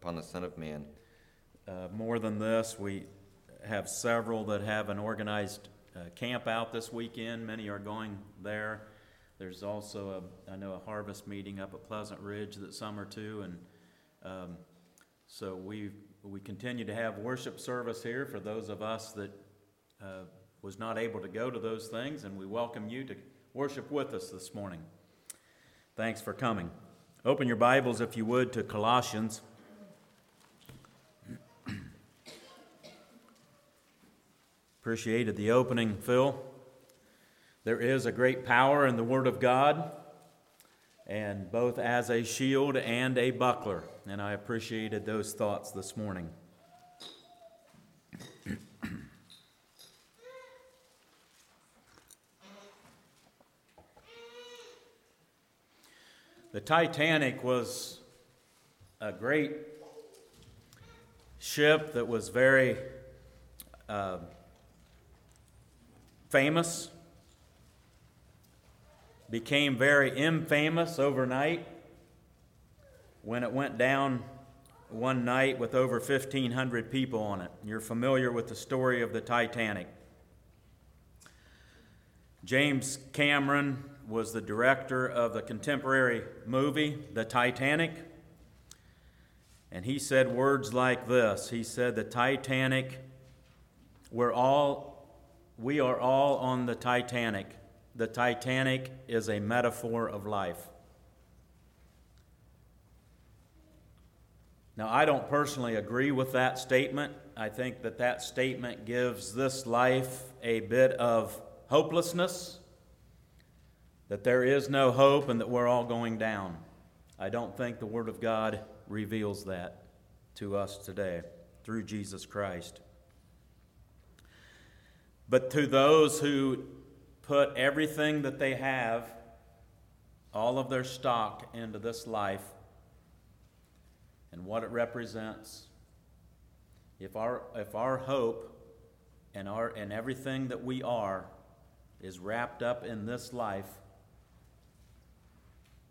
upon the Son of Man. Uh, more than this, we have several that have an organized uh, camp out this weekend. Many are going there. There's also, a, I know, a harvest meeting up at Pleasant Ridge that summer too, and um, so we we continue to have worship service here for those of us that uh, was not able to go to those things, and we welcome you to worship with us this morning. Thanks for coming. Open your Bibles, if you would, to Colossians. Appreciated the opening, Phil. There is a great power in the Word of God, and both as a shield and a buckler. And I appreciated those thoughts this morning. the Titanic was a great ship that was very. Uh, famous, became very infamous overnight when it went down one night with over 1,500 people on it. You're familiar with the story of the Titanic. James Cameron was the director of the contemporary movie, The Titanic. And he said words like this He said, The Titanic, we're all we are all on the Titanic. The Titanic is a metaphor of life. Now, I don't personally agree with that statement. I think that that statement gives this life a bit of hopelessness, that there is no hope and that we're all going down. I don't think the Word of God reveals that to us today through Jesus Christ. But to those who put everything that they have, all of their stock, into this life and what it represents, if our, if our hope and, our, and everything that we are is wrapped up in this life,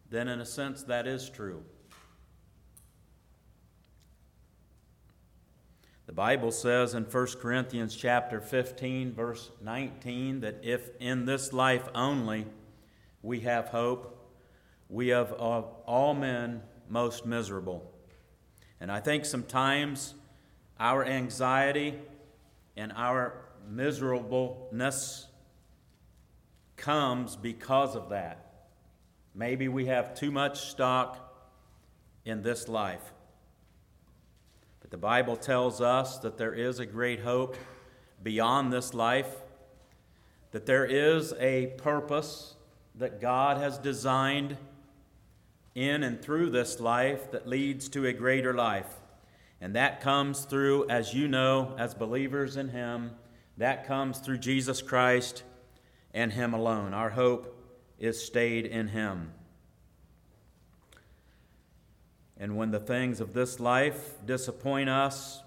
then in a sense that is true. Bible says in 1 Corinthians chapter 15 verse 19 that if in this life only we have hope, we have of all men most miserable. And I think sometimes our anxiety and our miserableness comes because of that. Maybe we have too much stock in this life. The Bible tells us that there is a great hope beyond this life, that there is a purpose that God has designed in and through this life that leads to a greater life. And that comes through, as you know, as believers in Him, that comes through Jesus Christ and Him alone. Our hope is stayed in Him. And when the things of this life disappoint us,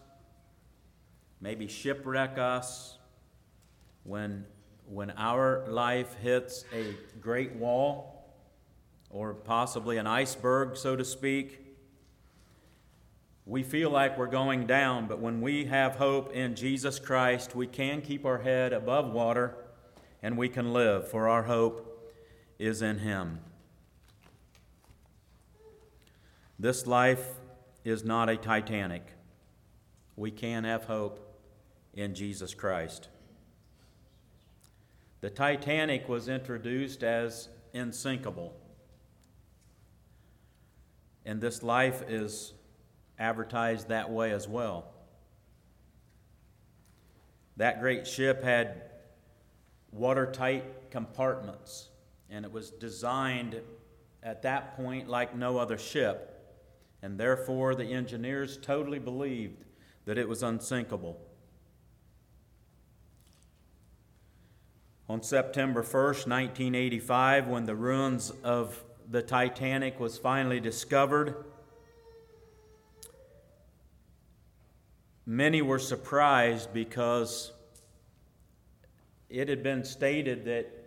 maybe shipwreck us, when, when our life hits a great wall, or possibly an iceberg, so to speak, we feel like we're going down, but when we have hope in Jesus Christ, we can keep our head above water and we can live, for our hope is in Him. This life is not a Titanic. We can have hope in Jesus Christ. The Titanic was introduced as insinkable. And this life is advertised that way as well. That great ship had watertight compartments, and it was designed at that point like no other ship and therefore the engineers totally believed that it was unsinkable. On September 1st, 1985, when the ruins of the Titanic was finally discovered, many were surprised because it had been stated that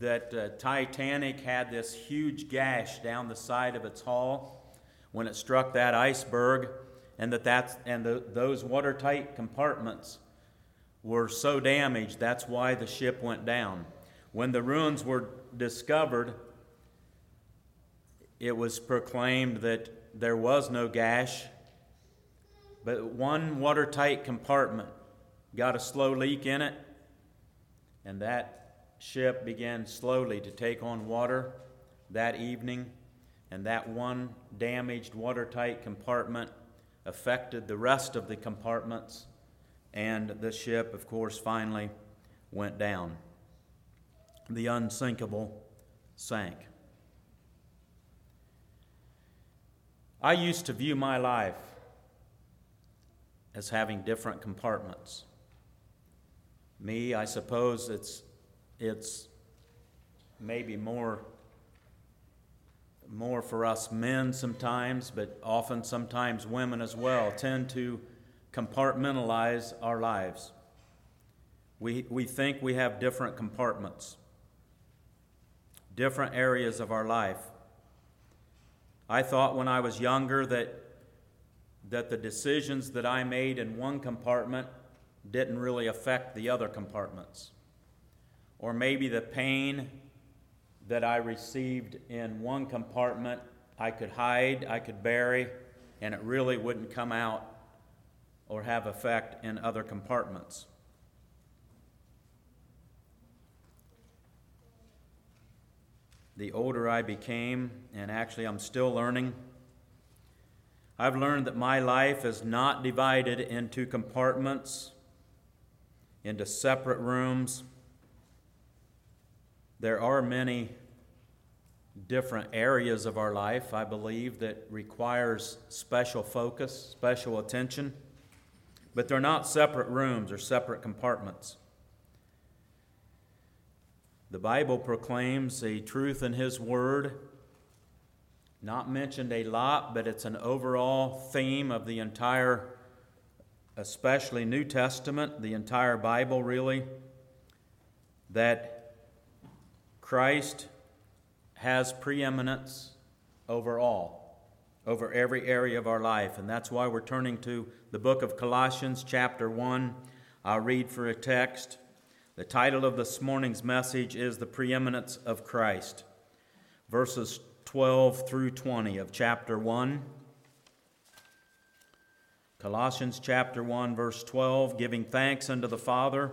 that uh, Titanic had this huge gash down the side of its hull when it struck that iceberg, and that that's, and the, those watertight compartments were so damaged, that's why the ship went down. When the ruins were discovered, it was proclaimed that there was no gash, but one watertight compartment got a slow leak in it, and that ship began slowly to take on water that evening, and that one damaged watertight compartment affected the rest of the compartments, and the ship, of course, finally went down. The unsinkable sank. I used to view my life as having different compartments. Me, I suppose it's, it's maybe more, more for us men sometimes, but often sometimes women as well tend to compartmentalize our lives. We, we think we have different compartments, different areas of our life. I thought when I was younger that, that the decisions that I made in one compartment didn't really affect the other compartments. Or maybe the pain that I received in one compartment I could hide, I could bury, and it really wouldn't come out or have effect in other compartments. the older I became, and actually I'm still learning, I've learned that my life is not divided into compartments, into separate rooms. There are many different areas of our life, I believe, that requires special focus, special attention, but they're not separate rooms or separate compartments. The Bible proclaims a truth in His Word, not mentioned a lot, but it's an overall theme of the entire, especially New Testament, the entire Bible, really, that Christ has preeminence over all, over every area of our life. And that's why we're turning to the book of Colossians, chapter 1. I'll read for a text. The title of this morning's message is The Preeminence of Christ, verses 12 through 20 of chapter 1. Colossians chapter 1, verse 12 giving thanks unto the Father,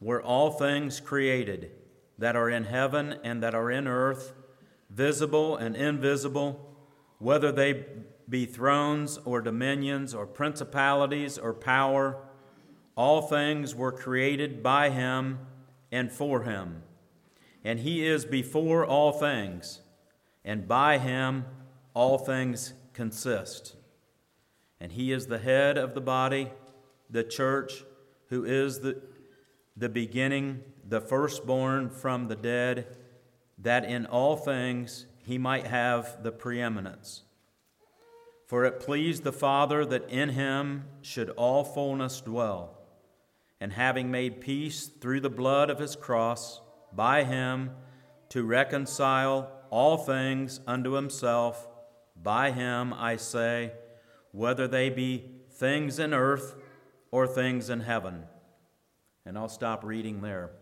were all things created, that are in heaven and that are in earth, visible and invisible, whether they be thrones or dominions or principalities or power all things were created by him and for him. And he is before all things, and by him all things consist. And he is the head of the body, the church, who is the, the beginning, the firstborn from the dead, that in all things he might have the preeminence. For it pleased the Father that in him should all fullness dwell and having made peace through the blood of his cross, by him to reconcile all things unto himself, by him, I say, whether they be things in earth or things in heaven. And I'll stop reading there.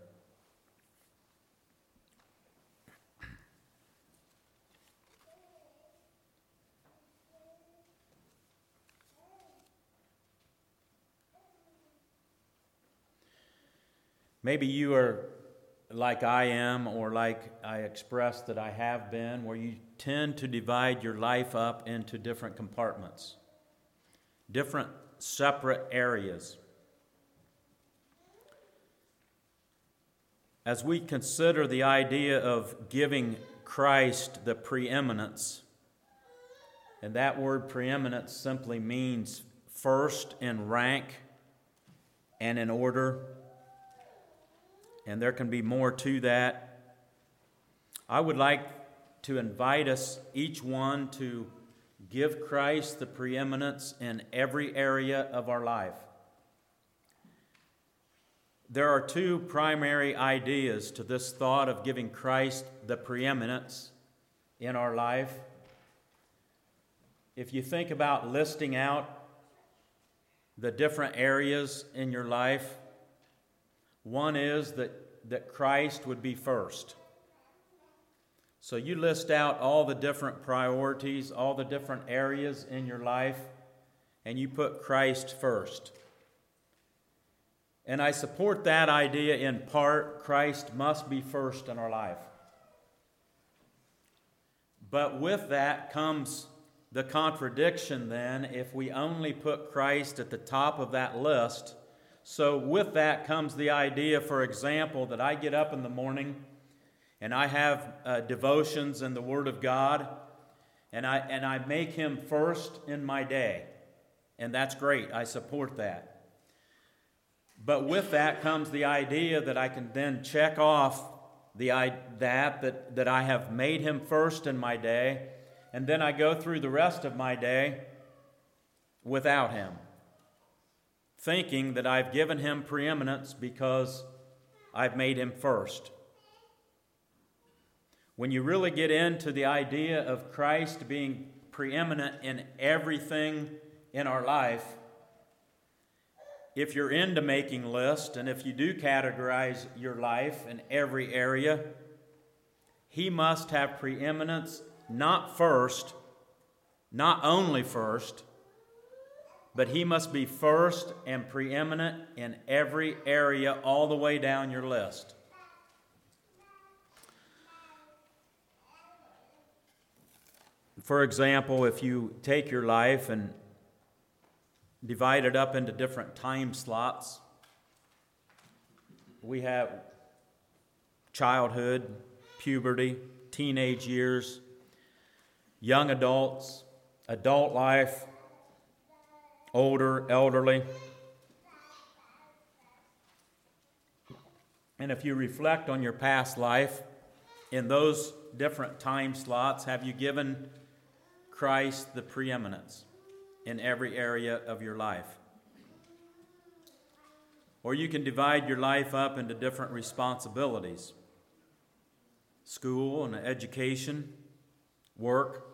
Maybe you are like I am, or like I expressed that I have been, where you tend to divide your life up into different compartments, different separate areas. As we consider the idea of giving Christ the preeminence, and that word preeminence simply means first in rank and in order. And there can be more to that. I would like to invite us, each one, to give Christ the preeminence in every area of our life. There are two primary ideas to this thought of giving Christ the preeminence in our life. If you think about listing out the different areas in your life, one is that, that Christ would be first. So you list out all the different priorities, all the different areas in your life, and you put Christ first. And I support that idea in part. Christ must be first in our life. But with that comes the contradiction, then, if we only put Christ at the top of that list. So, with that comes the idea, for example, that I get up in the morning and I have uh, devotions in the Word of God, and I, and I make Him first in my day. And that's great. I support that. But with that comes the idea that I can then check off the, that, that, that I have made him first in my day, and then I go through the rest of my day without him, thinking that I've given him preeminence because I've made him first. When you really get into the idea of Christ being preeminent in everything in our life, if you're into making lists and if you do categorize your life in every area, he must have preeminence not first, not only first, but he must be first and preeminent in every area all the way down your list. For example, if you take your life and divided up into different time slots. We have childhood, puberty, teenage years, young adults, adult life, older, elderly. And if you reflect on your past life, in those different time slots, have you given Christ the preeminence? In every area of your life. Or you can divide your life up into different responsibilities school and education, work,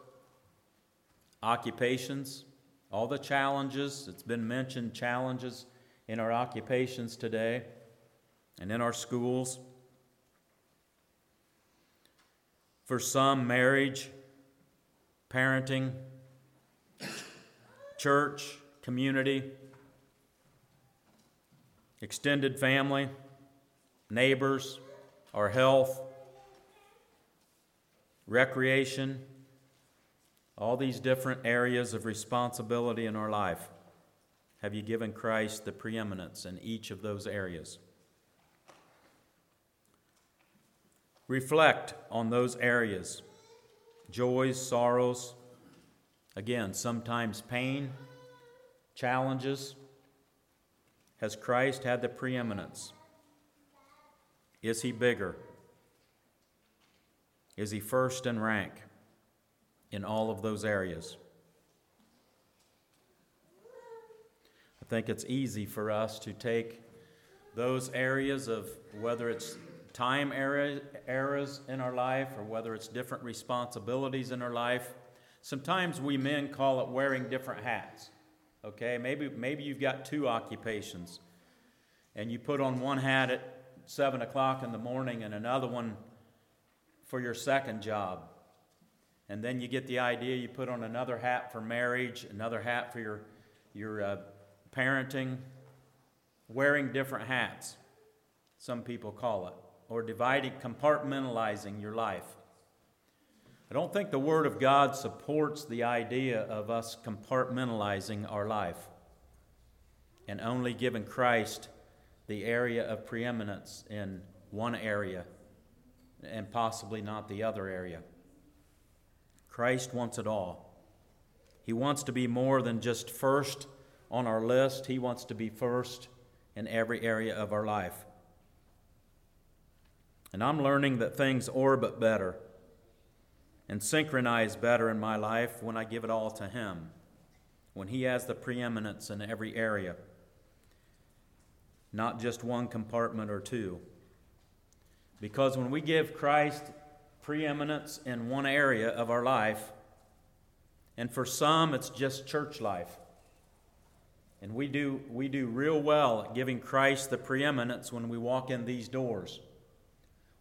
occupations, all the challenges. It's been mentioned challenges in our occupations today and in our schools. For some, marriage, parenting, church, community, extended family, neighbors, our health, recreation, all these different areas of responsibility in our life. Have you given Christ the preeminence in each of those areas? Reflect on those areas joys, sorrows, Again, sometimes pain, challenges. Has Christ had the preeminence? Is he bigger? Is he first in rank in all of those areas? I think it's easy for us to take those areas of whether it's time era, eras in our life or whether it's different responsibilities in our life Sometimes we men call it wearing different hats. Okay, maybe, maybe you've got two occupations and you put on one hat at 7 o'clock in the morning and another one for your second job. And then you get the idea you put on another hat for marriage, another hat for your, your uh, parenting, wearing different hats, some people call it, or dividing, compartmentalizing your life. I don't think the Word of God supports the idea of us compartmentalizing our life and only giving Christ the area of preeminence in one area and possibly not the other area. Christ wants it all. He wants to be more than just first on our list. He wants to be first in every area of our life. And I'm learning that things orbit better and synchronize better in my life when I give it all to Him, when He has the preeminence in every area, not just one compartment or two. Because when we give Christ preeminence in one area of our life, and for some it's just church life. And we do, we do real well at giving Christ the preeminence when we walk in these doors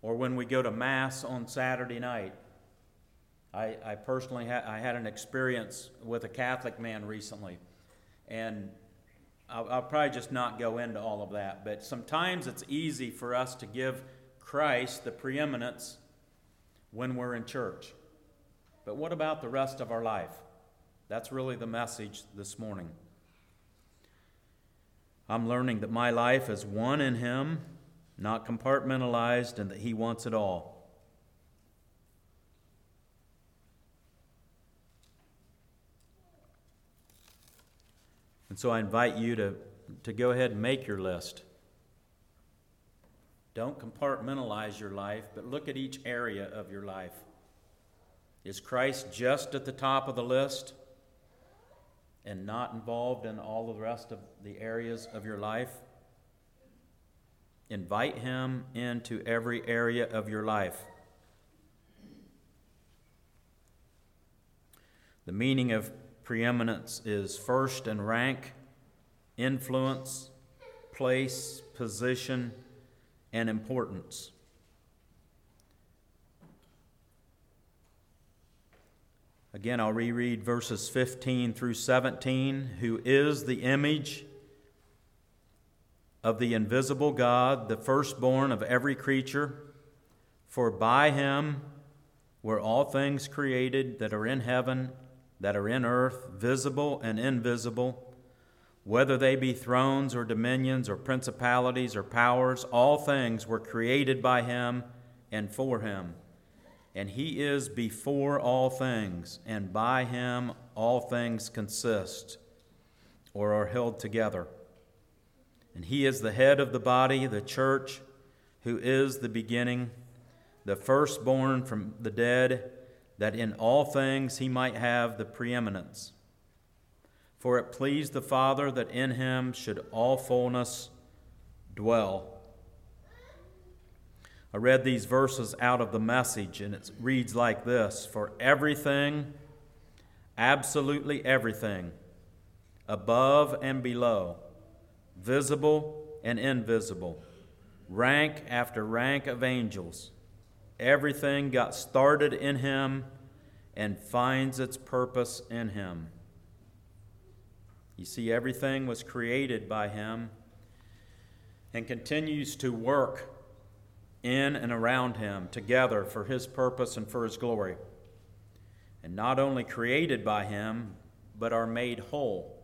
or when we go to Mass on Saturday night. I, I personally ha- I had an experience with a Catholic man recently, and I'll, I'll probably just not go into all of that, but sometimes it's easy for us to give Christ the preeminence when we're in church. But what about the rest of our life? That's really the message this morning. I'm learning that my life is one in Him, not compartmentalized, and that He wants it all. And so I invite you to, to go ahead and make your list. Don't compartmentalize your life, but look at each area of your life. Is Christ just at the top of the list and not involved in all the rest of the areas of your life? Invite Him into every area of your life. The meaning of preeminence is first in rank, influence, place, position, and importance. Again, I'll reread verses 15 through 17. Who is the image of the invisible God, the firstborn of every creature? For by him were all things created that are in heaven, that are in earth, visible and invisible whether they be thrones or dominions or principalities or powers, all things were created by him and for him. And he is before all things, and by him all things consist or are held together. And he is the head of the body, the church, who is the beginning, the firstborn from the dead, that in all things he might have the preeminence. For it pleased the Father that in him should all fullness dwell. I read these verses out of the message, and it reads like this For everything, absolutely everything, above and below, visible and invisible, rank after rank of angels, everything got started in him and finds its purpose in him. You see, everything was created by him and continues to work in and around him together for his purpose and for his glory. And not only created by him, but are made whole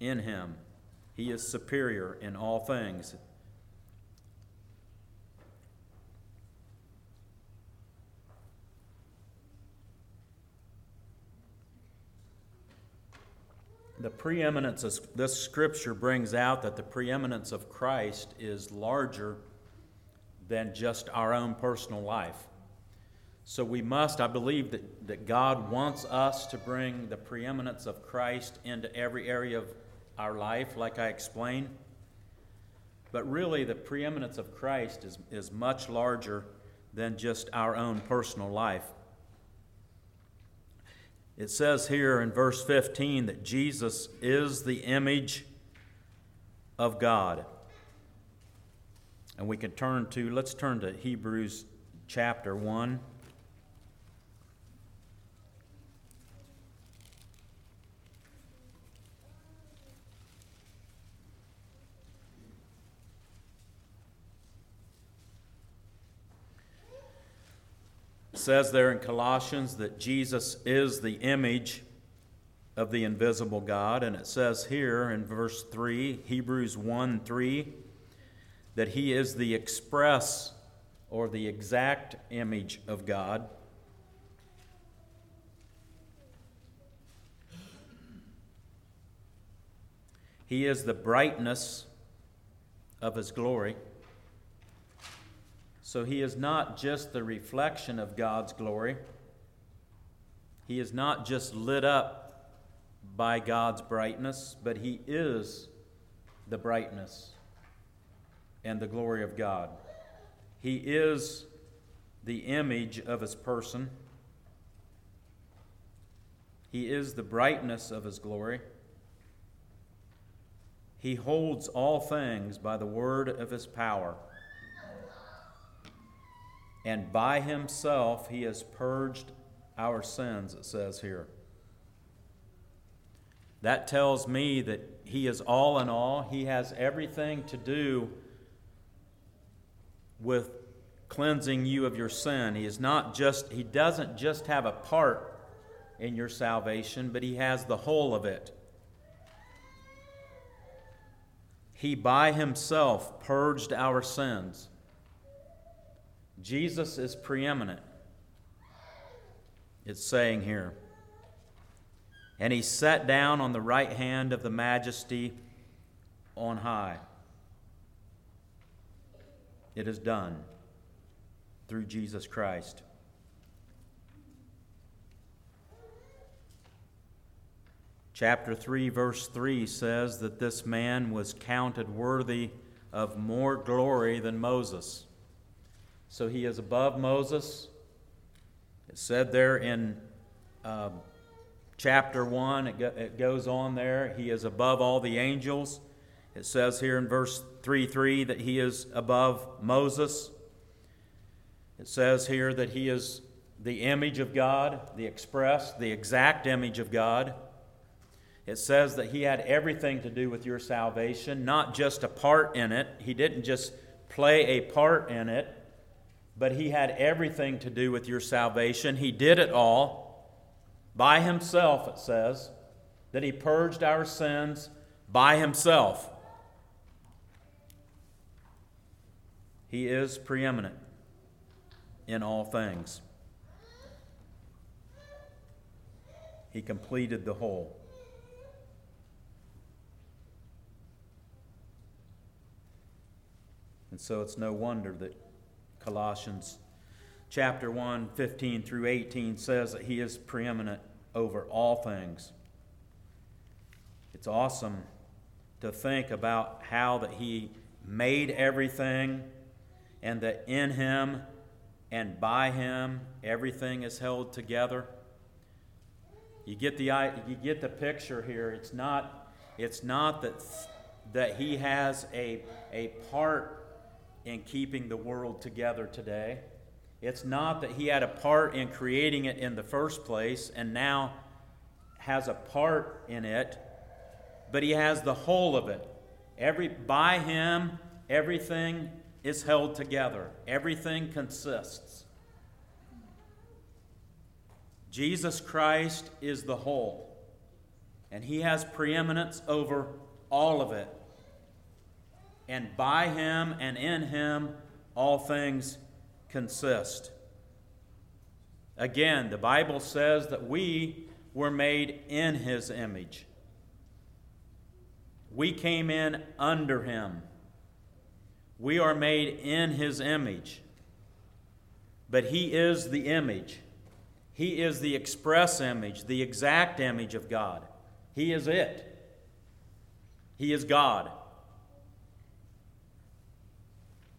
in him. He is superior in all things. The preeminence of this scripture brings out that the preeminence of Christ is larger than just our own personal life. So we must, I believe, that, that God wants us to bring the preeminence of Christ into every area of our life, like I explained. But really, the preeminence of Christ is, is much larger than just our own personal life. It says here in verse 15 that Jesus is the image of God. And we can turn to, let's turn to Hebrews chapter 1. Says there in Colossians that Jesus is the image of the invisible God. And it says here in verse 3, Hebrews 1 3, that he is the express or the exact image of God. He is the brightness of His glory. So He is not just the reflection of God's glory, He is not just lit up by God's brightness, but He is the brightness and the glory of God. He is the image of His person. He is the brightness of His glory. He holds all things by the word of His power. And by Himself He has purged our sins, it says here. That tells me that He is all in all. He has everything to do with cleansing you of your sin. He is not just he doesn't just have a part in your salvation, but he has the whole of it. He by himself purged our sins. Jesus is preeminent. It's saying here. And he sat down on the right hand of the majesty on high. It is done through Jesus Christ. Chapter 3, verse 3 says that this man was counted worthy of more glory than Moses. So he is above Moses. It said there in uh, chapter 1, it, go, it goes on there, he is above all the angels. It says here in verse 3 3 that he is above Moses. It says here that he is the image of God, the express, the exact image of God. It says that he had everything to do with your salvation, not just a part in it. He didn't just play a part in it, but he had everything to do with your salvation. He did it all by himself, it says, that he purged our sins by himself. He is preeminent in all things. He completed the whole. And so it's no wonder that Colossians chapter 1, 15 through 18 says that he is preeminent over all things. It's awesome to think about how that he made everything and that in him and by him everything is held together. You get the, you get the picture here. It's not, it's not that, that he has a, a part in keeping the world together today. It's not that he had a part in creating it in the first place and now has a part in it, but he has the whole of it. Every, by him, everything is held together, everything consists. Jesus Christ is the whole, and he has preeminence over all of it. And by him and in him, all things consist. Again, the Bible says that we were made in his image. We came in under him. We are made in his image. But he is the image. He is the express image, the exact image of God. He is it. He is God.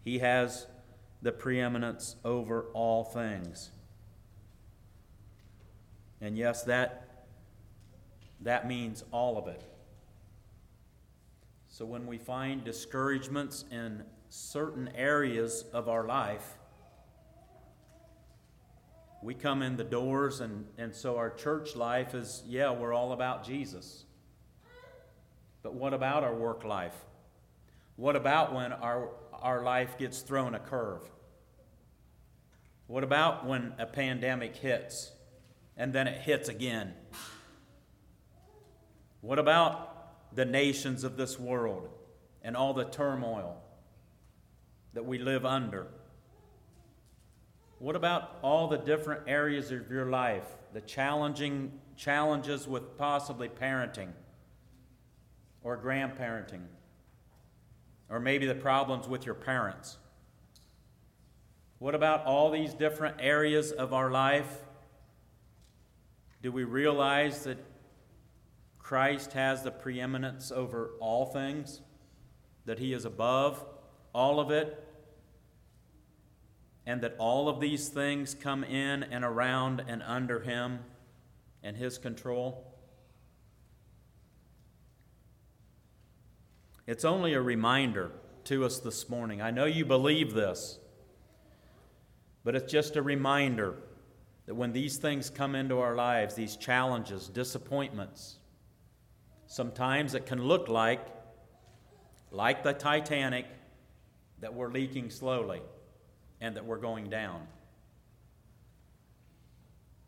He has the preeminence over all things. And yes, that, that means all of it. So when we find discouragements in certain areas of our life, we come in the doors, and, and so our church life is yeah, we're all about Jesus. But what about our work life? What about when our, our life gets thrown a curve? What about when a pandemic hits and then it hits again? What about the nations of this world and all the turmoil? that we live under? What about all the different areas of your life, the challenging challenges with possibly parenting or grandparenting, or maybe the problems with your parents. What about all these different areas of our life? Do we realize that Christ has the preeminence over all things? That he is above all of it? And that all of these things come in and around and under him and his control? It's only a reminder to us this morning. I know you believe this, but it's just a reminder that when these things come into our lives, these challenges, disappointments, sometimes it can look like, like the Titanic, that we're leaking slowly and that we're going down.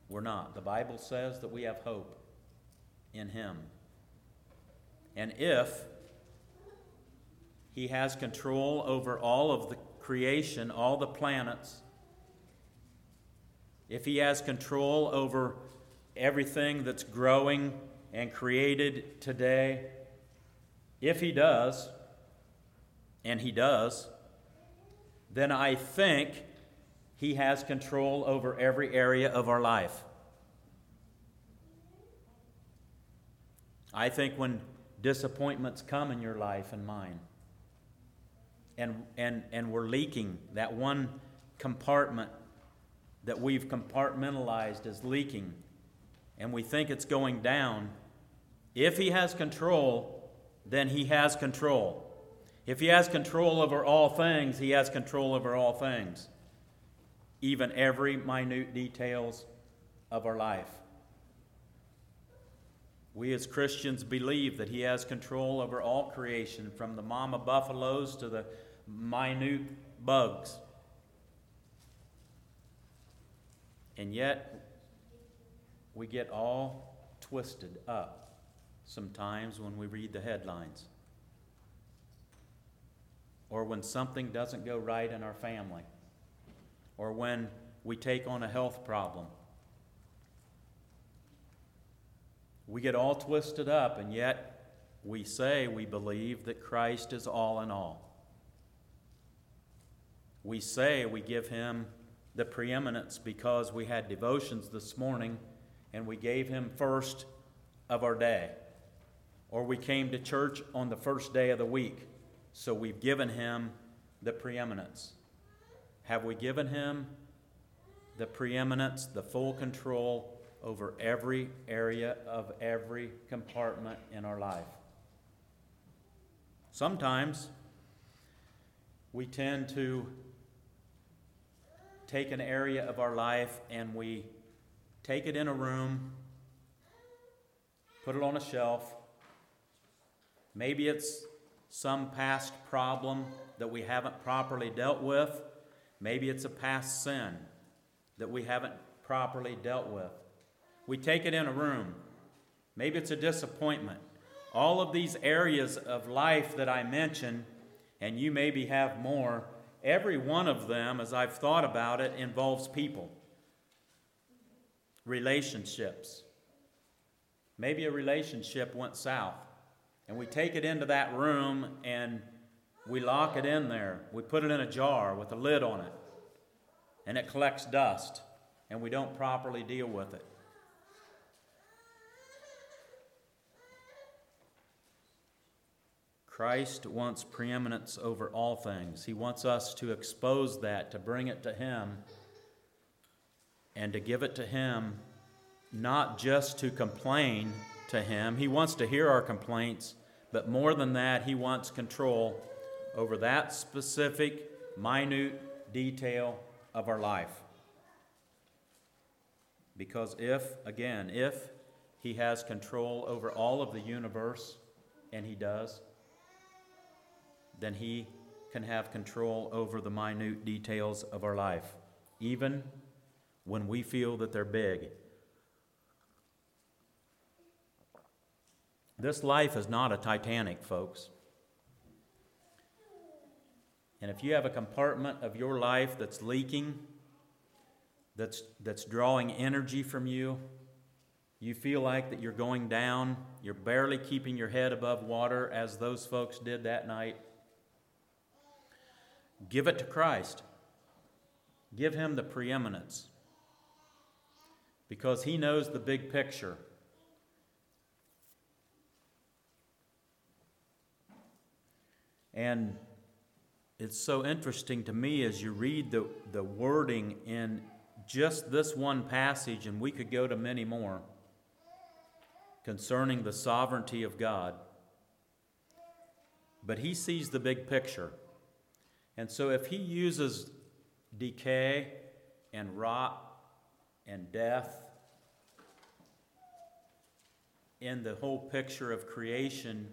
We're not. The Bible says that we have hope in Him. And if He has control over all of the creation, all the planets, if He has control over everything that's growing and created today, if He does, and He does, then I think He has control over every area of our life. I think when disappointments come in your life and mine, and, and, and we're leaking, that one compartment that we've compartmentalized is leaking, and we think it's going down, if He has control, then He has control. If He has control over all things, He has control over all things, even every minute details of our life. We as Christians believe that He has control over all creation, from the mama buffaloes to the minute bugs. And yet, we get all twisted up sometimes when we read the headlines or when something doesn't go right in our family or when we take on a health problem. We get all twisted up, and yet we say we believe that Christ is all in all. We say we give him the preeminence because we had devotions this morning and we gave him first of our day. Or we came to church on the first day of the week, so we've given him the preeminence. Have we given him the preeminence, the full control over every area of every compartment in our life? Sometimes we tend to take an area of our life and we take it in a room, put it on a shelf. Maybe it's some past problem that we haven't properly dealt with. Maybe it's a past sin that we haven't properly dealt with. We take it in a room. Maybe it's a disappointment. All of these areas of life that I mentioned, and you maybe have more, every one of them, as I've thought about it, involves people, relationships. Maybe a relationship went south, and we take it into that room and we lock it in there. We put it in a jar with a lid on it, and it collects dust, and we don't properly deal with it. Christ wants preeminence over all things. He wants us to expose that, to bring it to Him, and to give it to Him, not just to complain to Him. He wants to hear our complaints, but more than that, He wants control over that specific, minute detail of our life. Because if, again, if He has control over all of the universe, and He does, then He can have control over the minute details of our life, even when we feel that they're big. This life is not a Titanic, folks. And if you have a compartment of your life that's leaking, that's, that's drawing energy from you, You feel like that you're going down, you're barely keeping your head above water as those folks did that night. Give it to Christ. Give him the preeminence because he knows the big picture. And it's so interesting to me as you read the, the wording in just this one passage, and we could go to many more, concerning the sovereignty of God. But he sees the big picture. And so if he uses decay and rot and death in the whole picture of creation,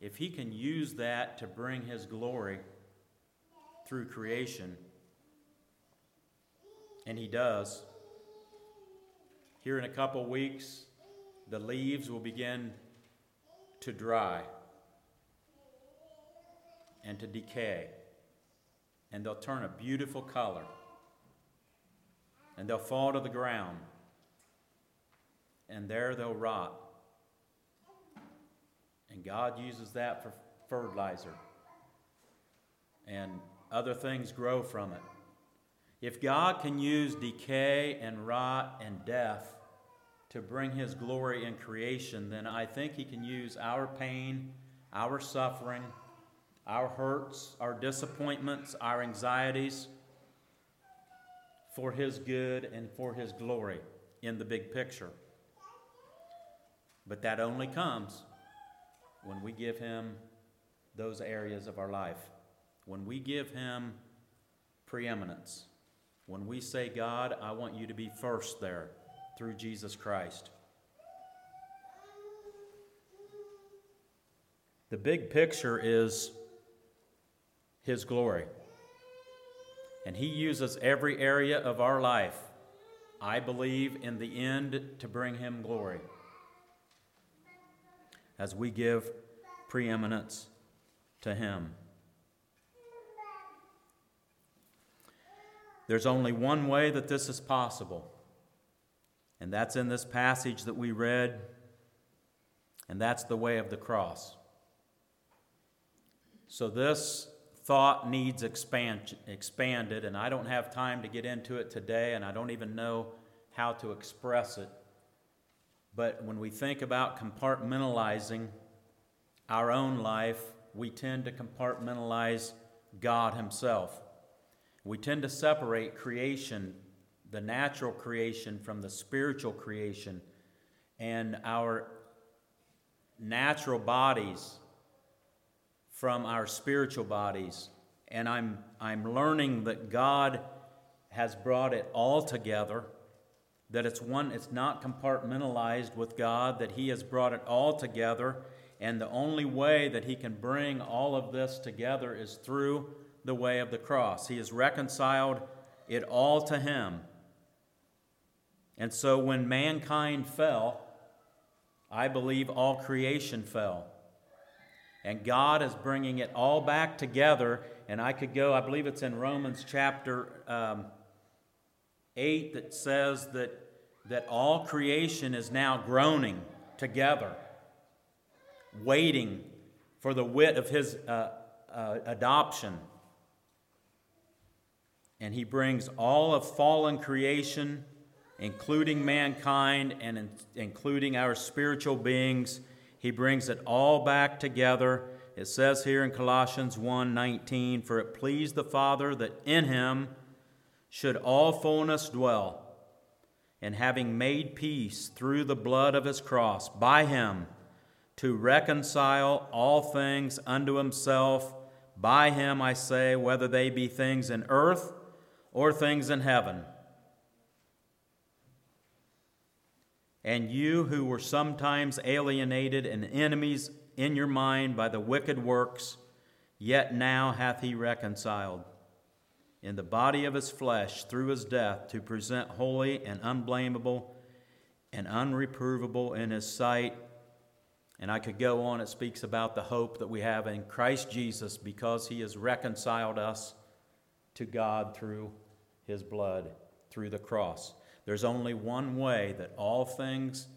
if he can use that to bring his glory through creation, and he does, here in a couple weeks, the leaves will begin to dry and to decay, and they'll turn a beautiful color, and they'll fall to the ground, and there they'll rot. And God uses that for fertilizer, and other things grow from it. If God can use decay and rot and death to bring His glory in creation, then I think He can use our pain, our suffering, our hurts, our disappointments, our anxieties for His good and for His glory in the big picture. But that only comes when we give Him those areas of our life, when we give Him preeminence, when we say, God, I want you to be first there through Jesus Christ. The big picture is His glory. And He uses every area of our life, I believe, in the end to bring Him glory as we give preeminence to Him. There's only one way that this is possible, and that's in this passage that we read, and that's the way of the cross. So, this thought needs expand, expanded, and I don't have time to get into it today, and I don't even know how to express it. But when we think about compartmentalizing our own life, we tend to compartmentalize God Himself. We tend to separate creation, the natural creation, from the spiritual creation, and our natural bodies from our spiritual bodies. And I'm, I'm learning that God has brought it all together, that it's one, it's not compartmentalized with God, that He has brought it all together. And the only way that He can bring all of this together is through the way of the cross. He has reconciled it all to Him. And so when mankind fell, I believe all creation fell. And God is bringing it all back together. And I could go, I believe it's in Romans chapter um, 8 that says that, that all creation is now groaning together, waiting for the wit of His uh, uh, adoption and he brings all of fallen creation, including mankind and in, including our spiritual beings. He brings it all back together. It says here in Colossians 1:19, "For it pleased the Father that in him should all fullness dwell, and having made peace through the blood of his cross, by him to reconcile all things unto himself, by him I say, whether they be things in earth or things in heaven. And you who were sometimes alienated and enemies in your mind by the wicked works, yet now hath he reconciled in the body of his flesh through his death to present holy and unblameable and unreprovable in his sight. And I could go on, it speaks about the hope that we have in Christ Jesus because he has reconciled us to God through his blood through the cross. There's only one way that all things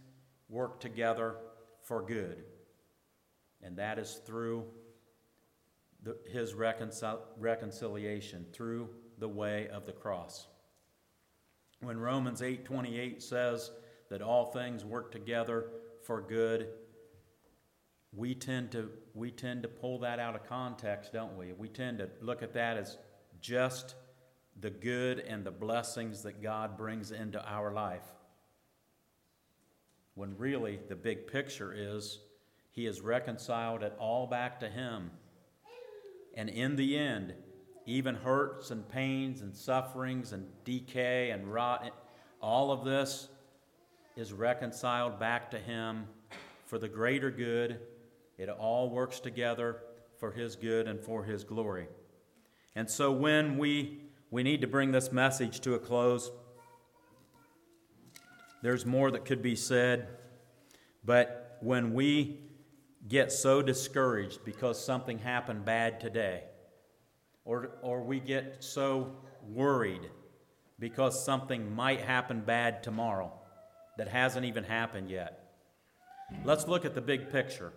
work together for good, and that is through the, his reconcil- reconciliation, through the way of the cross. When Romans 8:28 says that all things work together for good, we tend to we tend to pull that out of context, don't we? We tend to look at that as just the good and the blessings that God brings into our life. When really the big picture is He has reconciled it all back to Him. And in the end, even hurts and pains and sufferings and decay and rot, all of this is reconciled back to Him for the greater good. It all works together for His good and for His glory. And so when we we need to bring this message to a close. There's more that could be said, but when we get so discouraged because something happened bad today, or, or we get so worried because something might happen bad tomorrow that hasn't even happened yet, let's look at the big picture.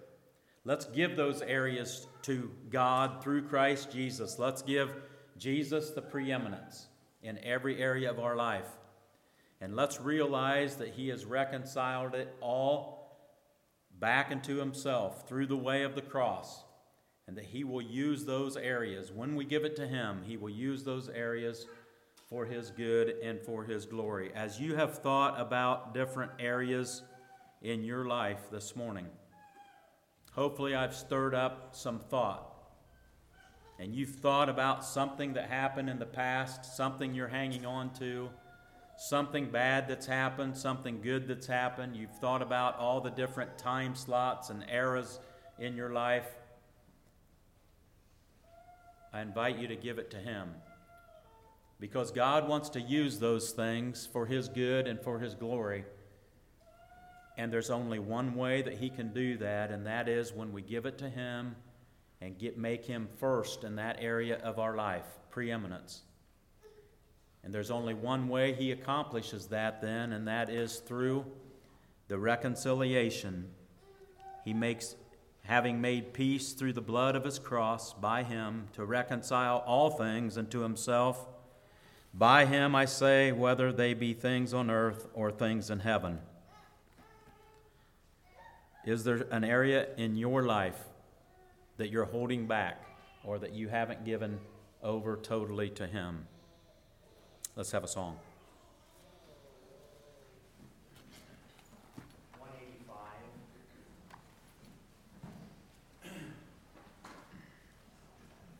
Let's give those areas to God through Christ Jesus. Let's give Jesus the preeminence in every area of our life. And let's realize that He has reconciled it all back into Himself through the way of the cross. And that He will use those areas. When we give it to Him, He will use those areas for His good and for His glory. As you have thought about different areas in your life this morning, hopefully I've stirred up some thought and you've thought about something that happened in the past, something you're hanging on to, something bad that's happened, something good that's happened, you've thought about all the different time slots and eras in your life, I invite you to give it to Him. Because God wants to use those things for His good and for His glory. And there's only one way that He can do that, and that is when we give it to Him and get, make him first in that area of our life, preeminence. And there's only one way he accomplishes that then, and that is through the reconciliation. He makes, having made peace through the blood of his cross by him, to reconcile all things unto himself. By him, I say, whether they be things on earth or things in heaven. Is there an area in your life that you're holding back or that you haven't given over totally to Him. Let's have a song.